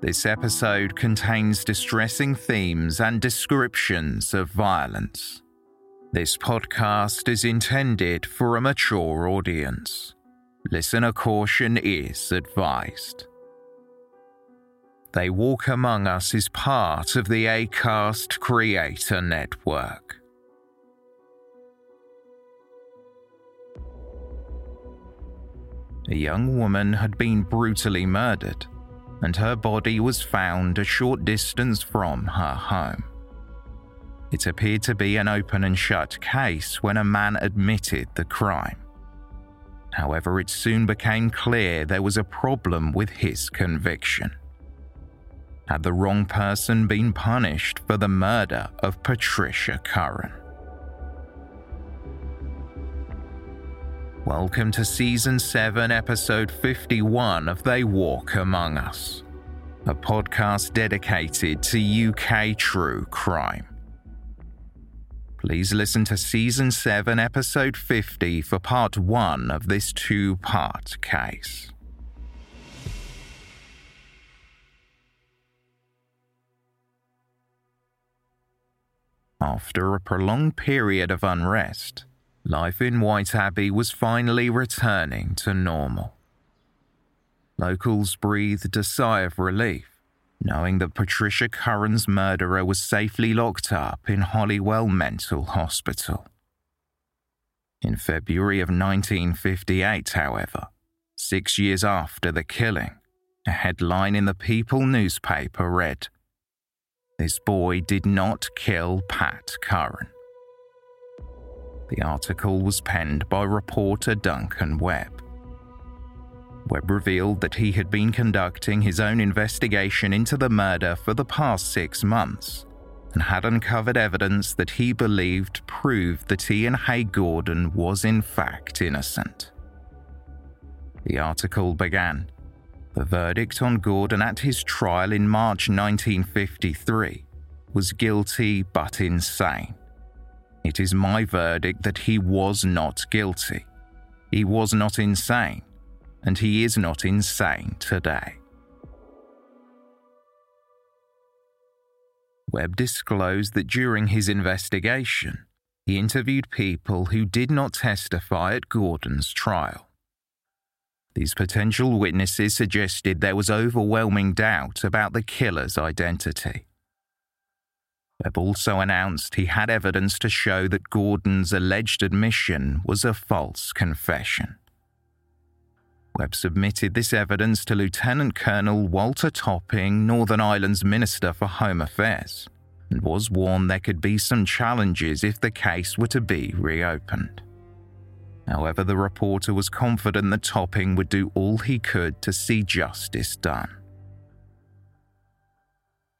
This episode contains distressing themes and descriptions of violence. This podcast is intended for a mature audience. Listener caution is advised. They Walk Among Us is part of the ACAST Creator Network. A young woman had been brutally murdered, and her body was found a short distance from her home. It appeared to be an open and shut case when a man admitted the crime. However, it soon became clear there was a problem with his conviction. Had the wrong person been punished for the murder of Patricia Curran? Welcome to Season 7, Episode 51 of They Walk Among Us, a podcast dedicated to UK true crime. Please listen to Season 7, Episode 50 for Part 1 of this two part case. After a prolonged period of unrest, life in White Abbey was finally returning to normal. Locals breathed a sigh of relief, knowing that Patricia Curran's murderer was safely locked up in Holywell Mental Hospital. In February of 1958, however, six years after the killing, a headline in the People newspaper read, This boy did not kill Pat Curran. The article was penned by reporter Duncan Webb. Webb revealed that he had been conducting his own investigation into the murder for the past six months and had uncovered evidence that he believed proved that Ian Hay Gordon was in fact innocent. The article began The verdict on Gordon at his trial in March 1953 was guilty but insane. It is my verdict that he was not guilty. He was not insane, and he is not insane today. Webb disclosed that during his investigation, he interviewed people who did not testify at Gordon's trial. These potential witnesses suggested there was overwhelming doubt about the killer's identity. Webb also announced he had evidence to show that Gordon's alleged admission was a false confession. Webb submitted this evidence to Lieutenant Colonel Walter Topping, Northern Ireland's Minister for Home Affairs, and was warned there could be some challenges if the case were to be reopened. However, the reporter was confident that Topping would do all he could to see justice done.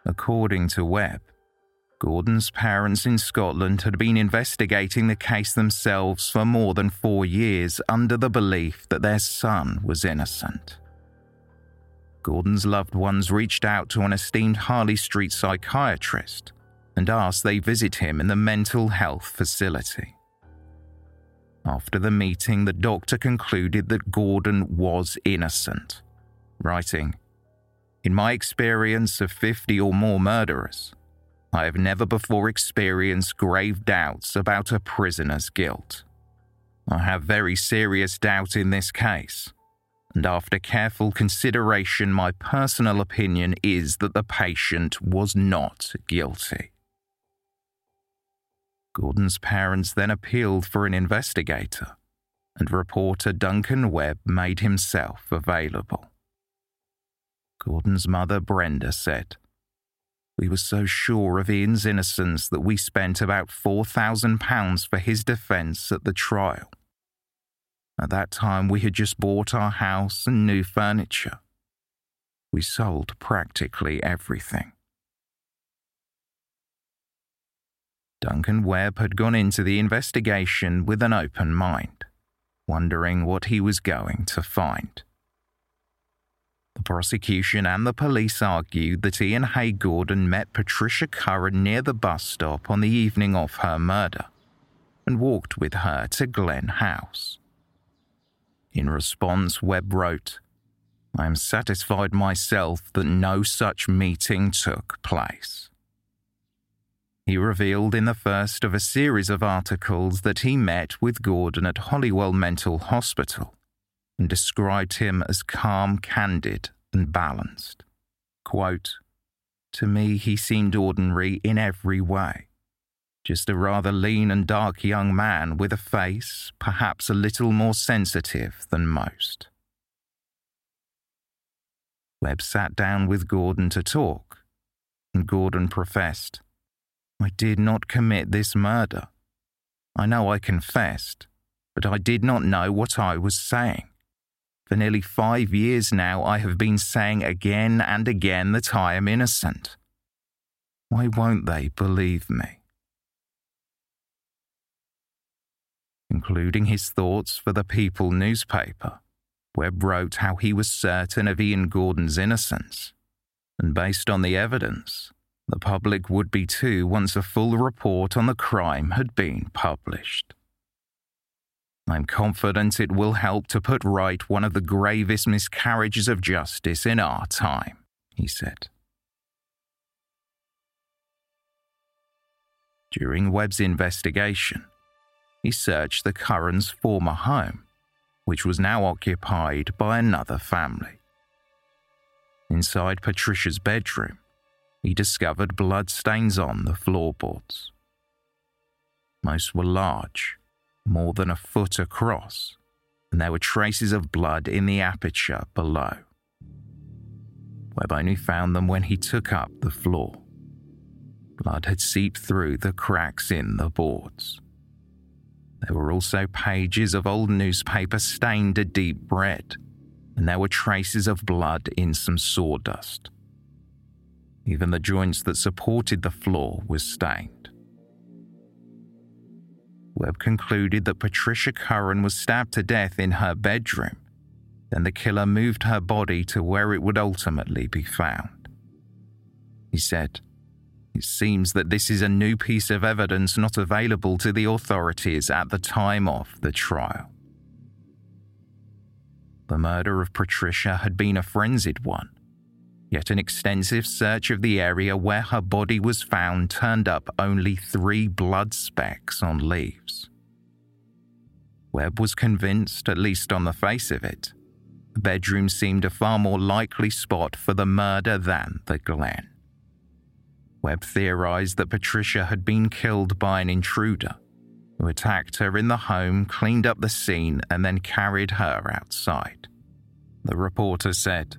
According to Webb, Gordon's parents in Scotland had been investigating the case themselves for more than four years under the belief that their son was innocent. Gordon's loved ones reached out to an esteemed Harley Street psychiatrist and asked they visit him in the mental health facility. After the meeting, the doctor concluded that Gordon was innocent, writing, In my experience of 50 or more murderers, I have never before experienced grave doubts about a prisoner's guilt. I have very serious doubt in this case, and after careful consideration, my personal opinion is that the patient was not guilty. Gordon's parents then appealed for an investigator, and reporter Duncan Webb made himself available. Gordon's mother, Brenda, said, we were so sure of Ian's innocence that we spent about £4,000 for his defence at the trial. At that time, we had just bought our house and new furniture. We sold practically everything. Duncan Webb had gone into the investigation with an open mind, wondering what he was going to find. The prosecution and the police argued that Ian Hay Gordon met Patricia Curran near the bus stop on the evening of her murder and walked with her to Glen House. In response, Webb wrote, I am satisfied myself that no such meeting took place. He revealed in the first of a series of articles that he met with Gordon at Holywell Mental Hospital and described him as calm, candid, and balanced. Quote, to me, he seemed ordinary in every way. Just a rather lean and dark young man with a face perhaps a little more sensitive than most. Webb sat down with Gordon to talk, and Gordon professed, I did not commit this murder. I know I confessed, but I did not know what I was saying. For nearly five years now, I have been saying again and again that I am innocent. Why won't they believe me? Including his thoughts for the People newspaper, Webb wrote how he was certain of Ian Gordon's innocence, and based on the evidence, the public would be too once a full report on the crime had been published. I'm confident it will help to put right one of the gravest miscarriages of justice in our time, he said. During Webb's investigation, he searched the Curran's former home, which was now occupied by another family. Inside Patricia's bedroom, he discovered bloodstains on the floorboards. Most were large more than a foot across, and there were traces of blood in the aperture below. Webb only found them when he took up the floor. Blood had seeped through the cracks in the boards. There were also pages of old newspaper stained a deep red, and there were traces of blood in some sawdust. Even the joints that supported the floor were stained. Webb concluded that Patricia Curran was stabbed to death in her bedroom. Then the killer moved her body to where it would ultimately be found. He said, It seems that this is a new piece of evidence not available to the authorities at the time of the trial. The murder of Patricia had been a frenzied one, Yet an extensive search of the area where her body was found turned up only three blood specks on leaves. Webb was convinced, at least on the face of it, the bedroom seemed a far more likely spot for the murder than the glen. Webb theorized that Patricia had been killed by an intruder who attacked her in the home, cleaned up the scene, and then carried her outside. The reporter said,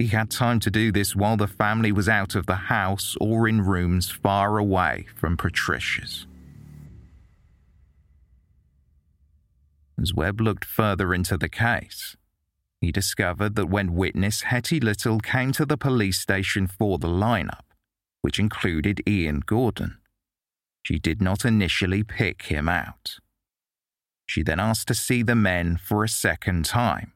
he had time to do this while the family was out of the house or in rooms far away from Patricia's. As Webb looked further into the case, he discovered that when witness Hetty Little came to the police station for the lineup, which included Ian Gordon, she did not initially pick him out. She then asked to see the men for a second time,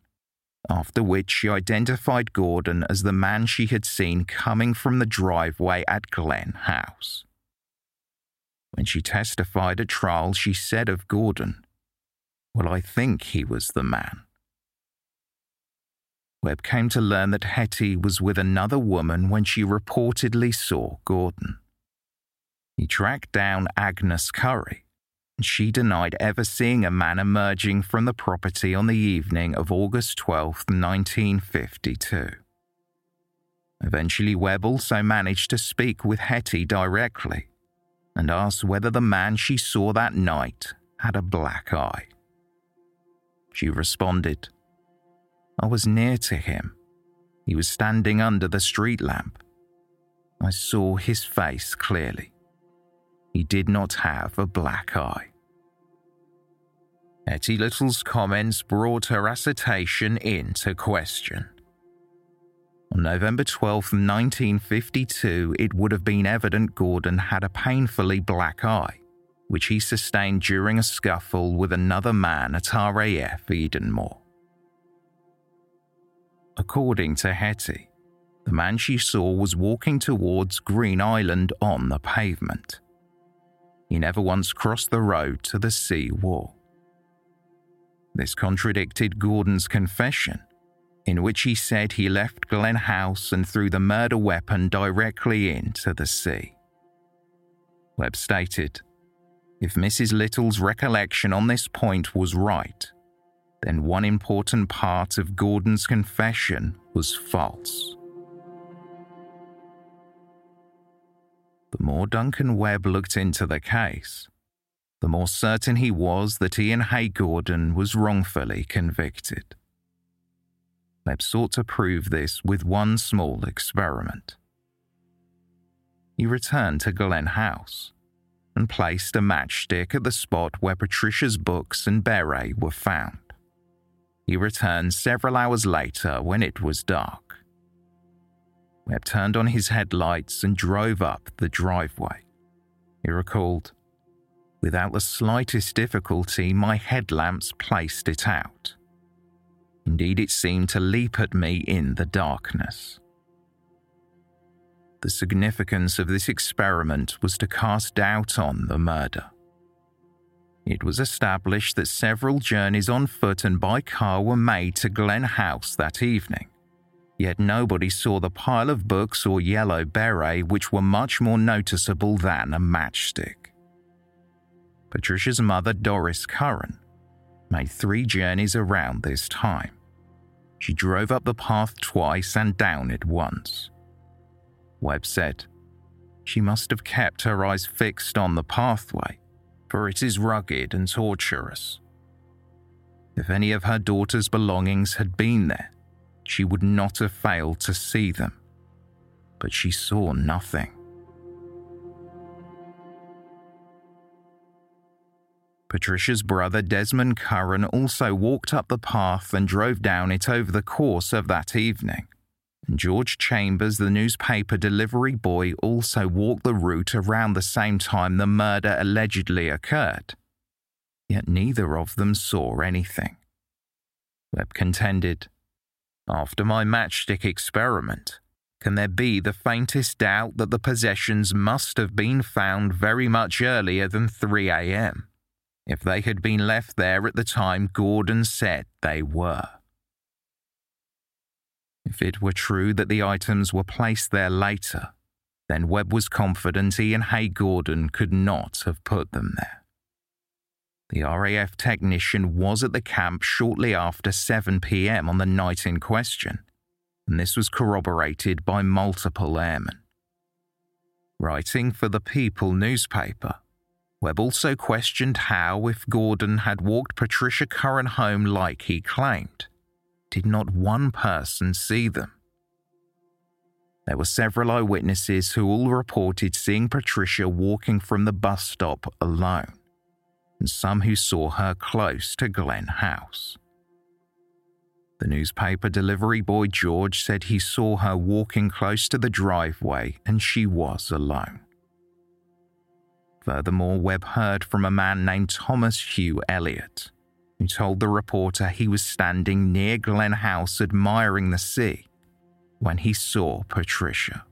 after which she identified Gordon as the man she had seen coming from the driveway at Glen House. When she testified at trial, she said of Gordon, Well, I think he was the man. Webb came to learn that Hetty was with another woman when she reportedly saw Gordon. He tracked down Agnes Curry, she denied ever seeing a man emerging from the property on the evening of August 12, 1952. Eventually, Webb also managed to speak with Hetty directly and asked whether the man she saw that night had a black eye. She responded, I was near to him. He was standing under the street lamp. I saw his face clearly. He did not have a black eye. Hetty Little's comments brought her assertion into question. On November 12, 1952, it would have been evident Gordon had a painfully black eye, which he sustained during a scuffle with another man at RAF Edenmore. According to Hetty, the man she saw was walking towards Green Island on the pavement. He never once crossed the road to the sea wall. This contradicted Gordon's confession, in which he said he left Glen House and threw the murder weapon directly into the sea. Webb stated, If Mrs. Little's recollection on this point was right, then one important part of Gordon's confession was false. The more Duncan Webb looked into the case, the more certain he was that Ian Hay Gordon was wrongfully convicted. Webb sought to prove this with one small experiment. He returned to Glen House and placed a matchstick at the spot where Patricia's books and beret were found. He returned several hours later when it was dark. Webb turned on his headlights and drove up the driveway. He recalled, Without the slightest difficulty, my headlamps placed it out. Indeed, it seemed to leap at me in the darkness. The significance of this experiment was to cast doubt on the murder. It was established that several journeys on foot and by car were made to Glen House that evening. Yet nobody saw the pile of books or yellow beret, which were much more noticeable than a matchstick. Patricia's mother, Doris Curran, made three journeys around this time. She drove up the path twice and down it once. Webb said, She must have kept her eyes fixed on the pathway for it is rugged and tortuous. If any of her daughter's belongings had been there, she would not have failed to see them. But she saw nothing. Patricia's brother Desmond Curran also walked up the path and drove down it over the course of that evening. And George Chambers, the newspaper delivery boy, also walked the route around the same time the murder allegedly occurred. Yet neither of them saw anything. Webb contended, After my matchstick experiment, can there be the faintest doubt that the possessions must have been found very much earlier than 3 a.m., if they had been left there at the time Gordon said they were? If it were true that the items were placed there later, then Webb was confident Ian Hay Gordon could not have put them there. The RAF technician was at the camp shortly after 7 pm on the night in question, and this was corroborated by multiple airmen. Writing for the People newspaper, Webb also questioned how, if Gordon had walked Patricia Curran home like he claimed, did not one person see them? There were several eyewitnesses who all reported seeing Patricia walking from the bus stop alone, and some who saw her close to Glen House. The newspaper delivery boy George said he saw her walking close to the driveway and she was alone. Furthermore, Webb heard from a man named Thomas Hugh Elliott, who told the reporter he was standing near Glen House admiring the sea when he saw Patricia.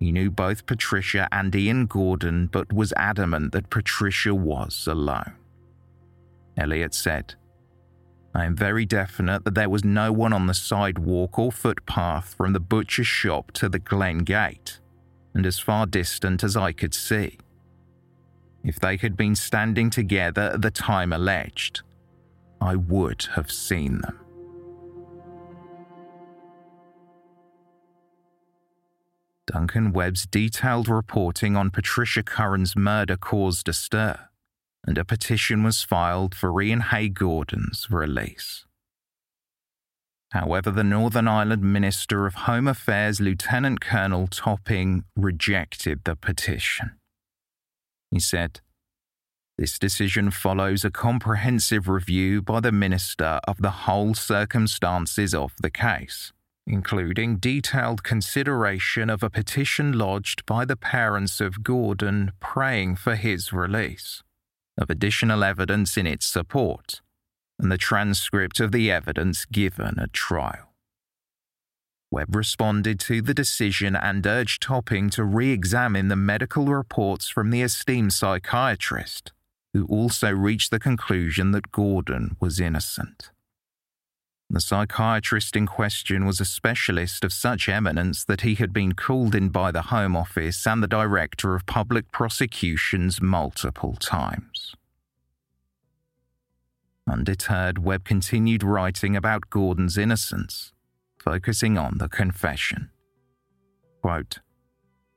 He knew both Patricia and Ian Gordon, but was adamant that Patricia was alone. Elliot said, I am very definite that there was no one on the sidewalk or footpath from the butcher's shop to the Glen Gate, and as far distant as I could see. If they had been standing together at the time alleged, I would have seen them. Duncan Webb's detailed reporting on Patricia Curran's murder caused a stir, and a petition was filed for Ian Hay Gordon's release. However, the Northern Ireland Minister of Home Affairs, Lieutenant Colonel Topping, rejected the petition. He said, This decision follows a comprehensive review by the Minister of the whole circumstances of the case, including detailed consideration of a petition lodged by the parents of Gordon praying for his release, of additional evidence in its support, and the transcript of the evidence given at trial. Webb responded to the decision and urged Topping to re examine the medical reports from the esteemed psychiatrist, who also reached the conclusion that Gordon was innocent. The psychiatrist in question was a specialist of such eminence that he had been called in by the Home Office and the Director of Public Prosecutions multiple times. Undeterred, Webb continued writing about Gordon's innocence focusing on the confession. Quote,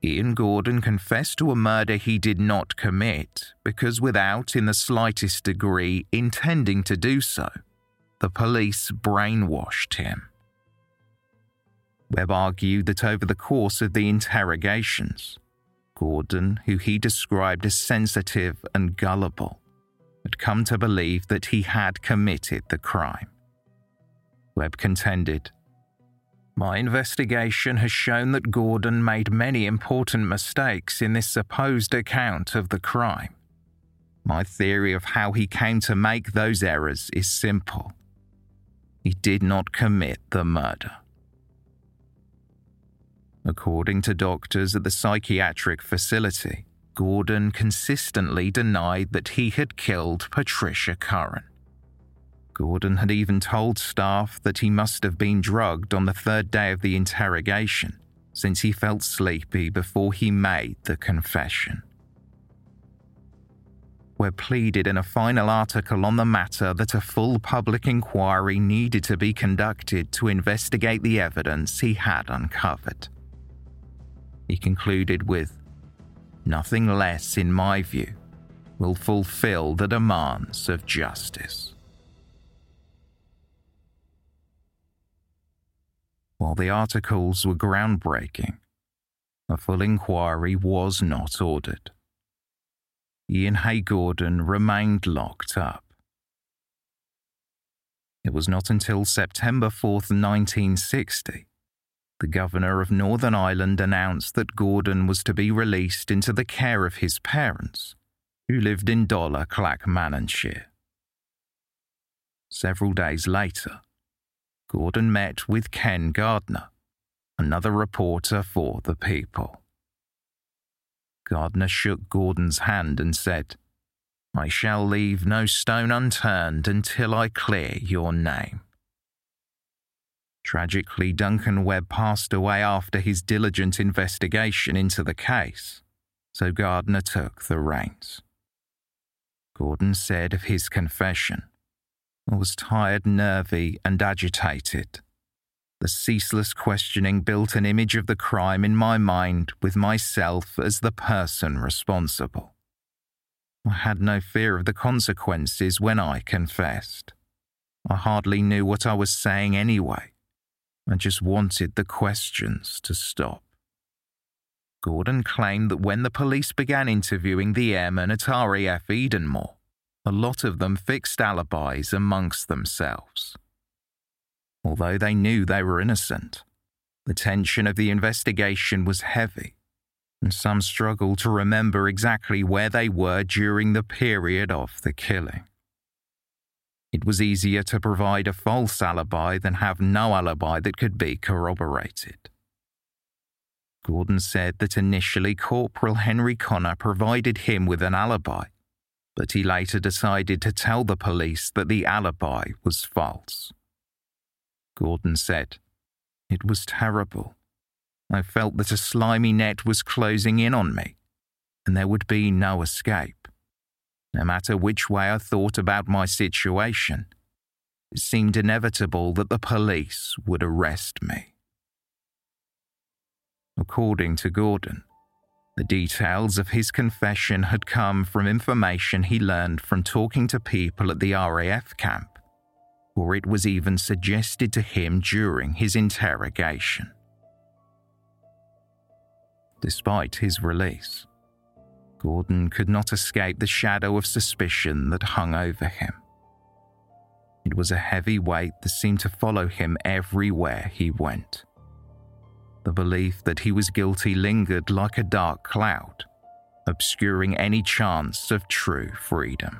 Ian Gordon confessed to a murder he did not commit because, without in the slightest degree intending to do so, the police brainwashed him. Webb argued that over the course of the interrogations, Gordon, who he described as sensitive and gullible, had come to believe that he had committed the crime. Webb contended my investigation has shown that Gordon made many important mistakes in this supposed account of the crime. My theory of how he came to make those errors is simple. He did not commit the murder. According to doctors at the psychiatric facility, Gordon consistently denied that he had killed Patricia Curran. Gordon had even told staff that he must have been drugged on the third day of the interrogation, since he felt sleepy before he made the confession. Webb pleaded in a final article on the matter that a full public inquiry needed to be conducted to investigate the evidence he had uncovered. He concluded with, Nothing less, in my view, will fulfill the demands of justice. While the articles were groundbreaking, a full inquiry was not ordered. Ian Hay Gordon remained locked up. It was not until September 4th, 1960, the governor of Northern Ireland announced that Gordon was to be released into the care of his parents, who lived in Dollar Clackmannanshire. Several days later, Gordon met with Ken Gardner, another reporter for The People. Gardner shook Gordon's hand and said, I shall leave no stone unturned until I clear your name. Tragically, Duncan Webb passed away after his diligent investigation into the case, so Gardner took the reins. Gordon said of his confession, I was tired, nervy, and agitated. The ceaseless questioning built an image of the crime in my mind with myself as the person responsible. I had no fear of the consequences when I confessed. I hardly knew what I was saying anyway. I just wanted the questions to stop. Gordon claimed that when the police began interviewing the airmen at RAF Edenmore, a lot of them fixed alibis amongst themselves. Although they knew they were innocent, the tension of the investigation was heavy, and some struggled to remember exactly where they were during the period of the killing. It was easier to provide a false alibi than have no alibi that could be corroborated. Gordon said that initially Corporal Henry Connor provided him with an alibi, but he later decided to tell the police that the alibi was false. Gordon said, It was terrible. I felt that a slimy net was closing in on me, and there would be no escape. No matter which way I thought about my situation, it seemed inevitable that the police would arrest me. According to Gordon, the details of his confession had come from information he learned from talking to people at the RAF camp, or it was even suggested to him during his interrogation. Despite his release, Gordon could not escape the shadow of suspicion that hung over him. It was a heavy weight that seemed to follow him everywhere he went. The belief that he was guilty lingered like a dark cloud, obscuring any chance of true freedom.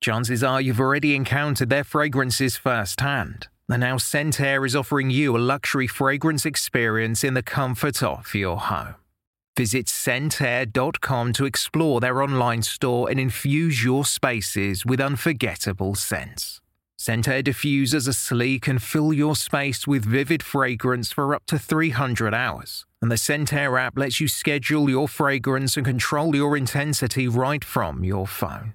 Chances are you've already encountered their fragrances firsthand. And now Scentair is offering you a luxury fragrance experience in the comfort of your home. Visit scentair.com to explore their online store and infuse your spaces with unforgettable scents. Scentair diffusers are sleek and fill your space with vivid fragrance for up to 300 hours. And the Scentair app lets you schedule your fragrance and control your intensity right from your phone.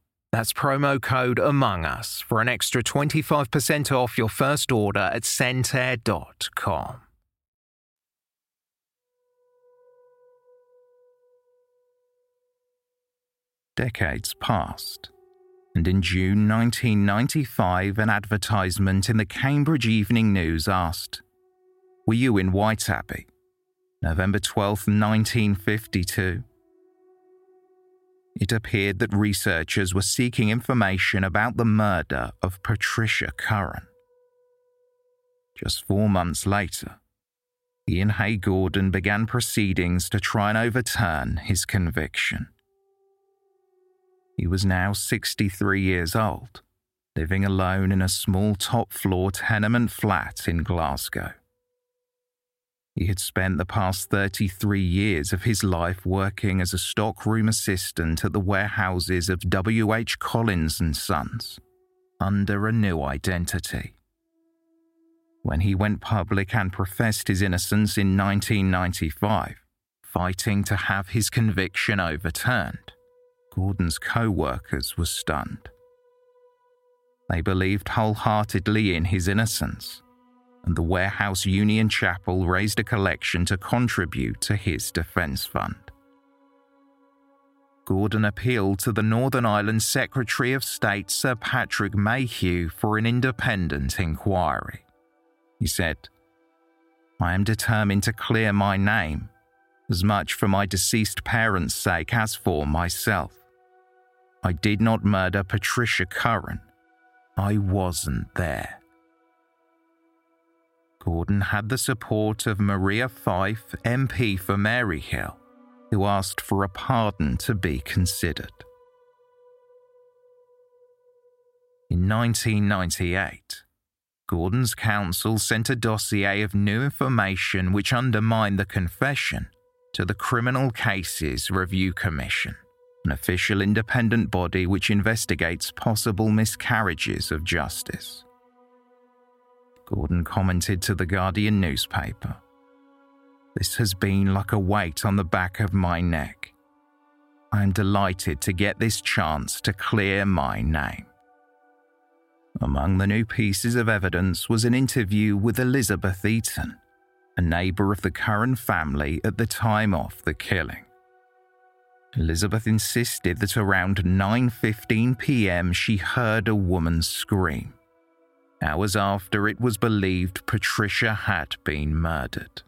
That's promo code Among Us for an extra 25% off your first order at scentair.com. Decades passed, and in June 1995, an advertisement in the Cambridge Evening News asked, Were you in White Abbey? November 12, 1952. It appeared that researchers were seeking information about the murder of Patricia Curran. Just four months later, Ian Hay Gordon began proceedings to try and overturn his conviction. He was now 63 years old, living alone in a small top floor tenement flat in Glasgow. He had spent the past 33 years of his life working as a stockroom assistant at the warehouses of W.H. Collins and Sons under a new identity. When he went public and professed his innocence in 1995, fighting to have his conviction overturned, Gordon's co workers were stunned. They believed wholeheartedly in his innocence and the Warehouse Union Chapel raised a collection to contribute to his defence fund. Gordon appealed to the Northern Ireland Secretary of State Sir Patrick Mayhew for an independent inquiry. He said, I am determined to clear my name, as much for my deceased parents' sake as for myself. I did not murder Patricia Curran. I wasn't there. Gordon had the support of Maria Fyfe, MP for Maryhill, who asked for a pardon to be considered. In 1998, Gordon's counsel sent a dossier of new information which undermined the confession to the Criminal Cases Review Commission, an official independent body which investigates possible miscarriages of justice. Gordon commented to the Guardian newspaper. This has been like a weight on the back of my neck. I am delighted to get this chance to clear my name. Among the new pieces of evidence was an interview with Elizabeth Eaton, a neighbour of the Curran family at the time of the killing. Elizabeth insisted that around 9:15 p.m. she heard a woman scream hours after it was believed Patricia had been murdered.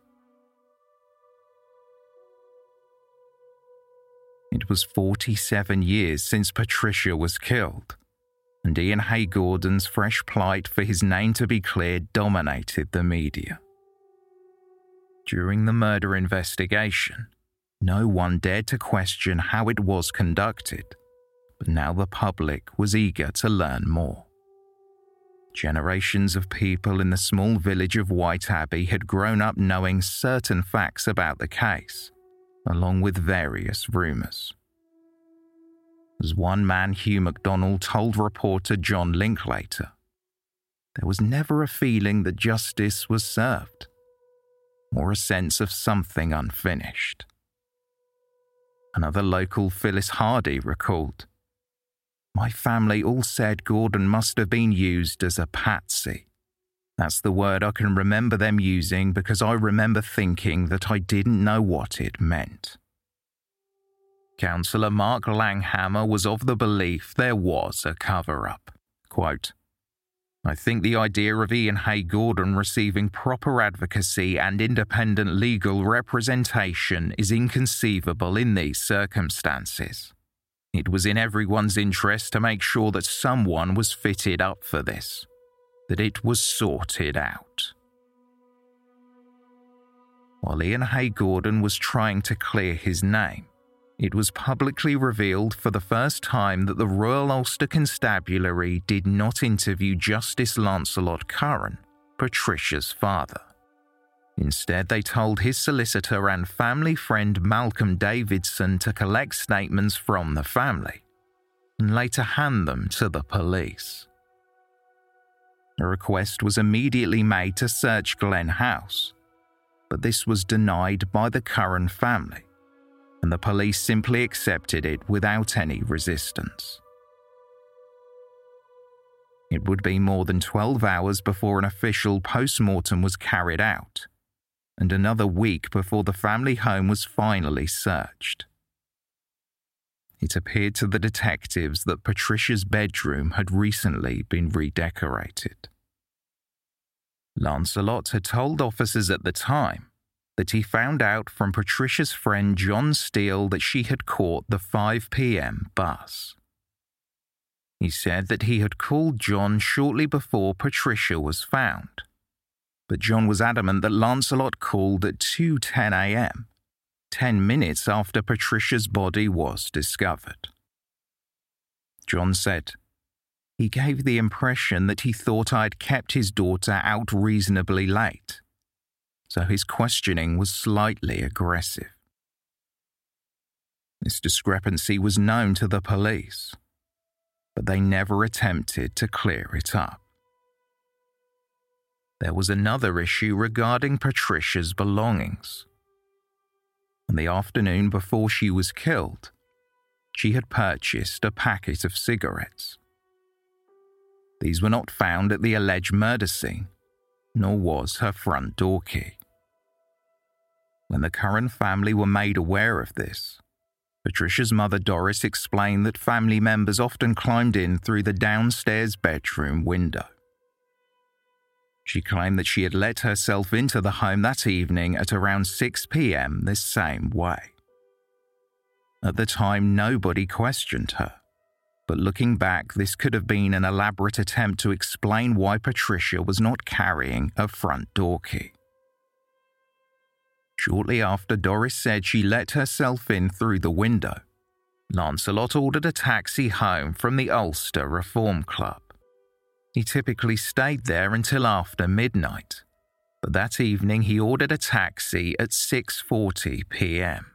It was 47 years since Patricia was killed, and Ian Hay Gordon's fresh plight for his name to be cleared dominated the media. During the murder investigation, no one dared to question how it was conducted, but now the public was eager to learn more. Generations of people in the small village of White Abbey had grown up knowing certain facts about the case, along with various rumours. As one man, Hugh MacDonald, told reporter John Linklater, there was never a feeling that justice was served, or a sense of something unfinished. Another local, Phyllis Hardy, recalled, my family all said Gordon must have been used as a patsy. That's the word I can remember them using because I remember thinking that I didn't know what it meant. Councillor Mark Langhammer was of the belief there was a cover up. Quote, I think the idea of Ian Hay Gordon receiving proper advocacy and independent legal representation is inconceivable in these circumstances. It was in everyone's interest to make sure that someone was fitted up for this, that it was sorted out. While Ian Hay Gordon was trying to clear his name, it was publicly revealed for the first time that the Royal Ulster Constabulary did not interview Justice Lancelot Curran, Patricia's father. Instead, they told his solicitor and family friend Malcolm Davidson to collect statements from the family and later hand them to the police. A request was immediately made to search Glen House, but this was denied by the Curran family, and the police simply accepted it without any resistance. It would be more than 12 hours before an official post mortem was carried out and another week before the family home was finally searched. It appeared to the detectives that Patricia's bedroom had recently been redecorated. Lancelot had told officers at the time that he found out from Patricia's friend John Steele that she had caught the 5 p.m. bus. He said that he had called John shortly before Patricia was found but John was adamant that Lancelot called at 2:10 a.m., 10 minutes after Patricia's body was discovered. John said, He gave the impression that he thought I'd kept his daughter out reasonably late, so his questioning was slightly aggressive. This discrepancy was known to the police, but they never attempted to clear it up. There was another issue regarding Patricia's belongings. On the afternoon before she was killed, she had purchased a packet of cigarettes. These were not found at the alleged murder scene, nor was her front door key. When the Curran family were made aware of this, Patricia's mother Doris explained that family members often climbed in through the downstairs bedroom window. She claimed that she had let herself into the home that evening at around 6 pm this same way. At the time, nobody questioned her, but looking back, this could have been an elaborate attempt to explain why Patricia was not carrying a front door key. Shortly after Doris said she let herself in through the window, Lancelot ordered a taxi home from the Ulster Reform Club. He typically stayed there until after midnight, but that evening he ordered a taxi at 6:40 p.m.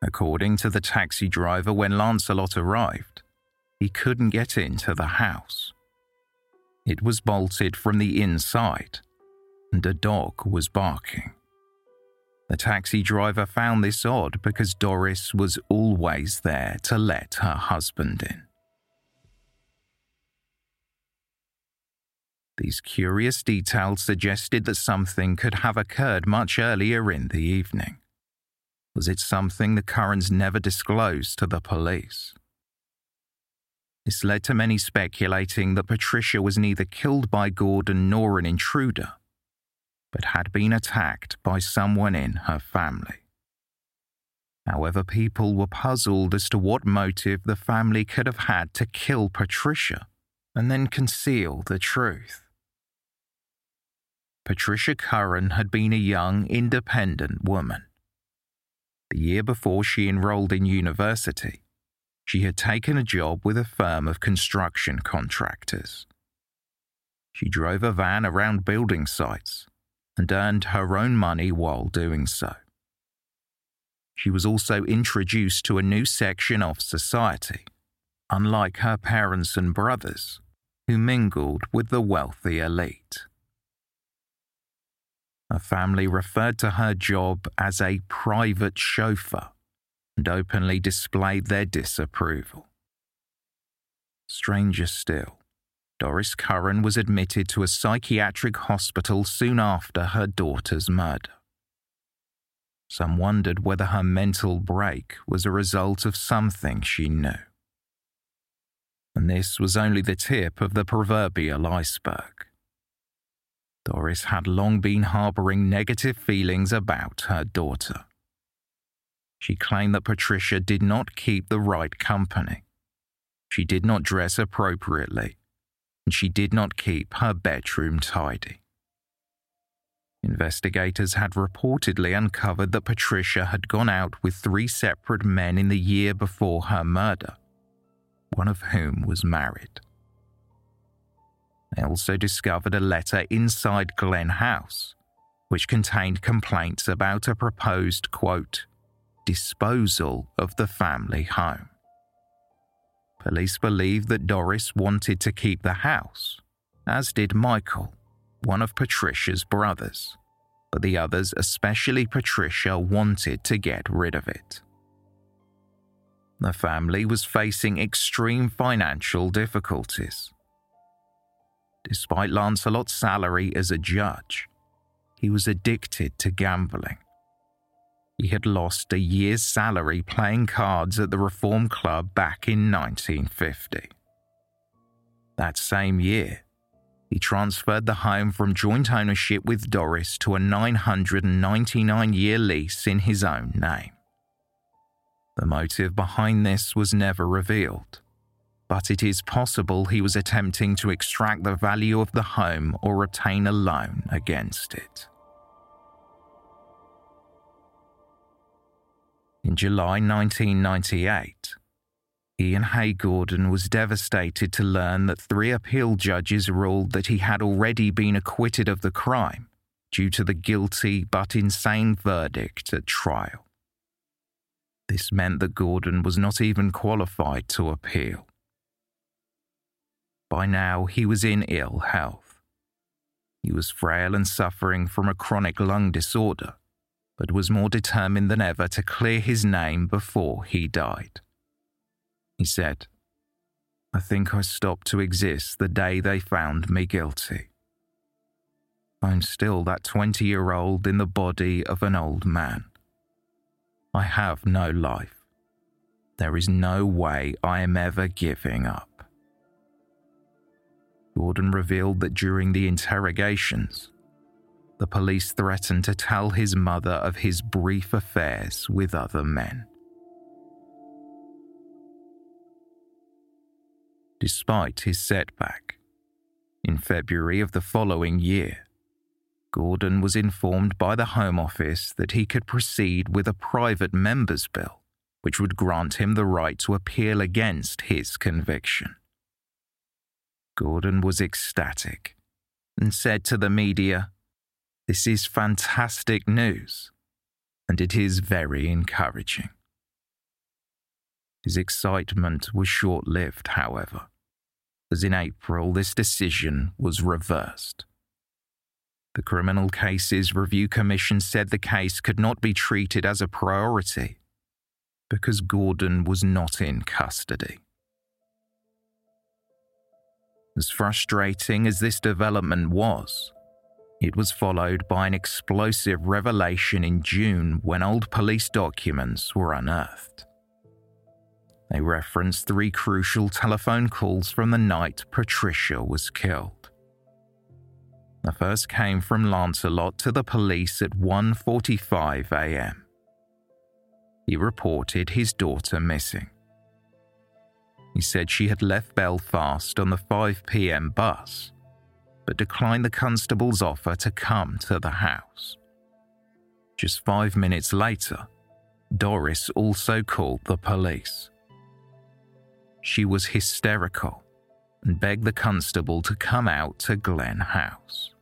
According to the taxi driver when Lancelot arrived, he couldn't get into the house. It was bolted from the inside, and a dog was barking. The taxi driver found this odd because Doris was always there to let her husband in. These curious details suggested that something could have occurred much earlier in the evening. Was it something the Currans never disclosed to the police? This led to many speculating that Patricia was neither killed by Gordon nor an intruder, but had been attacked by someone in her family. However, people were puzzled as to what motive the family could have had to kill Patricia and then conceal the truth. Patricia Curran had been a young, independent woman. The year before she enrolled in university, she had taken a job with a firm of construction contractors. She drove a van around building sites and earned her own money while doing so. She was also introduced to a new section of society, unlike her parents and brothers, who mingled with the wealthy elite. Her family referred to her job as a private chauffeur and openly displayed their disapproval. Stranger still, Doris Curran was admitted to a psychiatric hospital soon after her daughter's murder. Some wondered whether her mental break was a result of something she knew. And this was only the tip of the proverbial iceberg. Doris had long been harboring negative feelings about her daughter. She claimed that Patricia did not keep the right company. She did not dress appropriately, and she did not keep her bedroom tidy. Investigators had reportedly uncovered that Patricia had gone out with three separate men in the year before her murder, one of whom was married. They also discovered a letter inside Glen House, which contained complaints about a proposed, quote, disposal of the family home. Police believe that Doris wanted to keep the house, as did Michael, one of Patricia's brothers, but the others, especially Patricia, wanted to get rid of it. The family was facing extreme financial difficulties Despite Lancelot's salary as a judge, he was addicted to gambling. He had lost a year's salary playing cards at the Reform Club back in 1950. That same year, he transferred the home from joint ownership with Doris to a 999 year lease in his own name. The motive behind this was never revealed, but it is possible he was attempting to extract the value of the home or obtain a loan against it. In July 1998, Ian Hay Gordon was devastated to learn that three appeal judges ruled that he had already been acquitted of the crime due to the guilty but insane verdict at trial. This meant that Gordon was not even qualified to appeal. By now, he was in ill health. He was frail and suffering from a chronic lung disorder, but was more determined than ever to clear his name before he died. He said, I think I stopped to exist the day they found me guilty. I'm still that 20 year old in the body of an old man. I have no life. There is no way I am ever giving up. Gordon revealed that during the interrogations, the police threatened to tell his mother of his brief affairs with other men. Despite his setback, in February of the following year, Gordon was informed by the Home Office that he could proceed with a private member's bill, which would grant him the right to appeal against his conviction. Gordon was ecstatic and said to the media, This is fantastic news, and it is very encouraging. His excitement was short lived, however, as in April this decision was reversed. The Criminal Cases Review Commission said the case could not be treated as a priority because Gordon was not in custody. As frustrating as this development was, it was followed by an explosive revelation in June when old police documents were unearthed. They referenced three crucial telephone calls from the night Patricia was killed. The first came from Lancelot to the police at 1:45 a.m. He reported his daughter missing. He said she had left Belfast on the 5 pm bus, but declined the constable's offer to come to the house. Just five minutes later, Doris also called the police. She was hysterical and begged the constable to come out to Glen House.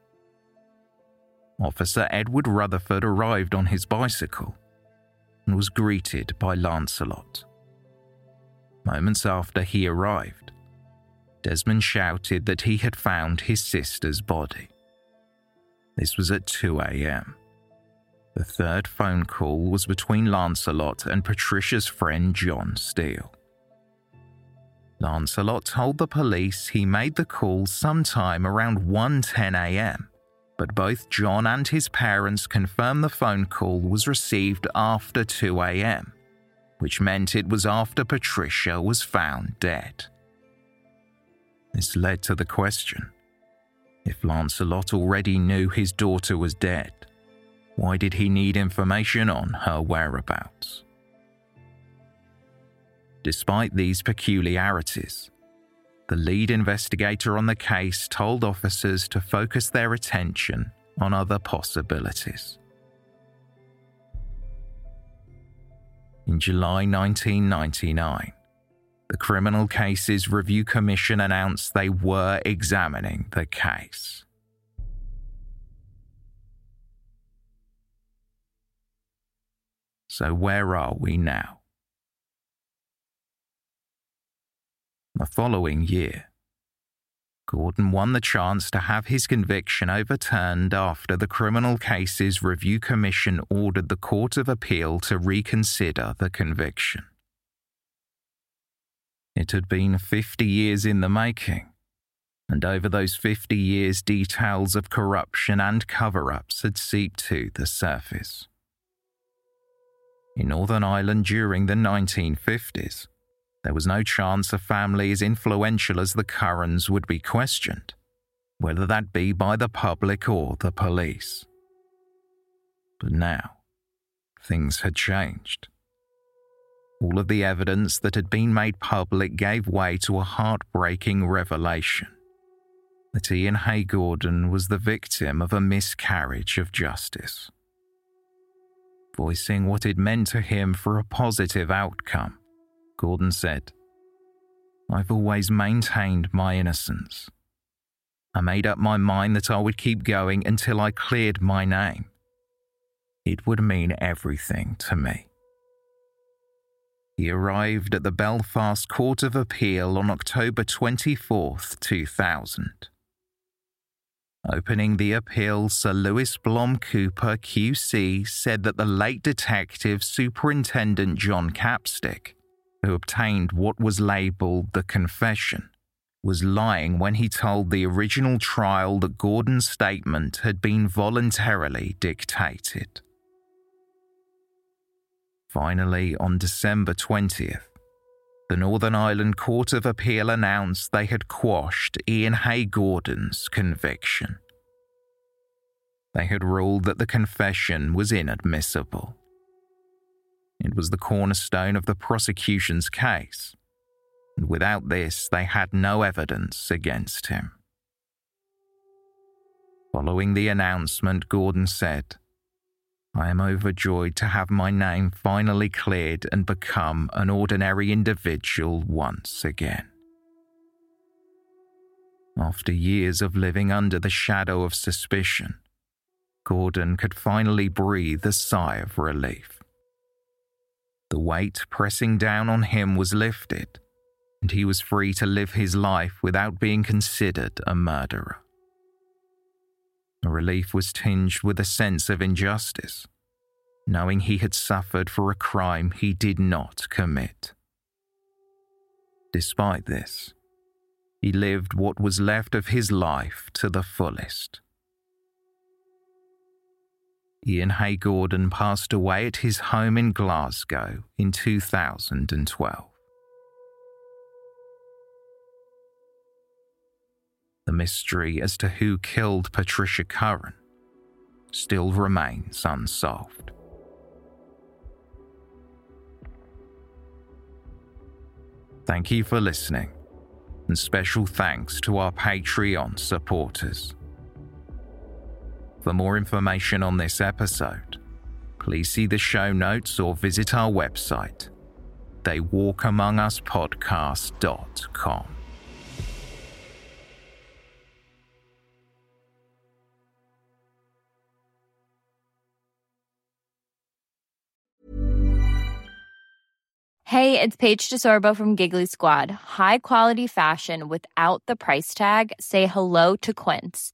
Officer Edward Rutherford arrived on his bicycle and was greeted by Lancelot. Moments after he arrived, Desmond shouted that he had found his sister's body. This was at 2 a.m. The third phone call was between Lancelot and Patricia's friend John Steele. Lancelot told the police he made the call sometime around 1:10 a.m., but both John and his parents confirmed the phone call was received after 2 a.m which meant it was after Patricia was found dead. This led to the question if Lancelot already knew his daughter was dead, why did he need information on her whereabouts? Despite these peculiarities, the lead investigator on the case told officers to focus their attention on other possibilities. In July 1999, the Criminal Cases Review Commission announced they were examining the case. So, where are we now? The following year, Gordon won the chance to have his conviction overturned after the Criminal Cases Review Commission ordered the Court of Appeal to reconsider the conviction. It had been 50 years in the making, and over those 50 years, details of corruption and cover ups had seeped to the surface. In Northern Ireland during the 1950s, there was no chance a family as influential as the Currans would be questioned, whether that be by the public or the police. But now, things had changed. all of the evidence that had been made public gave way to a heartbreaking revelation that Ian Hay Gordon was the victim of a miscarriage of justice. Voicing what it meant to him for a positive outcome, Gordon said, I've always maintained my innocence. I made up my mind that I would keep going until I cleared my name. It would mean everything to me. He arrived at the Belfast Court of Appeal on October 24, 2000. Opening the appeal, Sir Louis Blom Cooper QC said that the late detective Superintendent John Capstick, who obtained what was labelled the confession, was lying when he told the original trial that Gordon's statement had been voluntarily dictated. Finally, on December 20th, the Northern Ireland Court of Appeal announced they had quashed Ian Hay Gordon's conviction. They had ruled that the confession was inadmissible. It was the cornerstone of the prosecution's case, and without this, they had no evidence against him. Following the announcement, Gordon said, I am overjoyed to have my name finally cleared and become an ordinary individual once again. After years of living under the shadow of suspicion, Gordon could finally breathe a sigh of relief. The weight pressing down on him was lifted, and he was free to live his life without being considered a murderer. The relief was tinged with a sense of injustice, knowing he had suffered for a crime he did not commit. Despite this, he lived what was left of his life to the fullest. Ian Hay Gordon passed away at his home in Glasgow in 2012. the mystery as to who killed Patricia Curran still remains unsolved. Thank you for listening, and special thanks to our Patreon supporters. For more information on this episode, please see the show notes or visit our website, theywalkamonguspodcast.com. Hey, it's Paige DeSorbo from Giggly Squad. High quality fashion without the price tag. Say hello to Quince.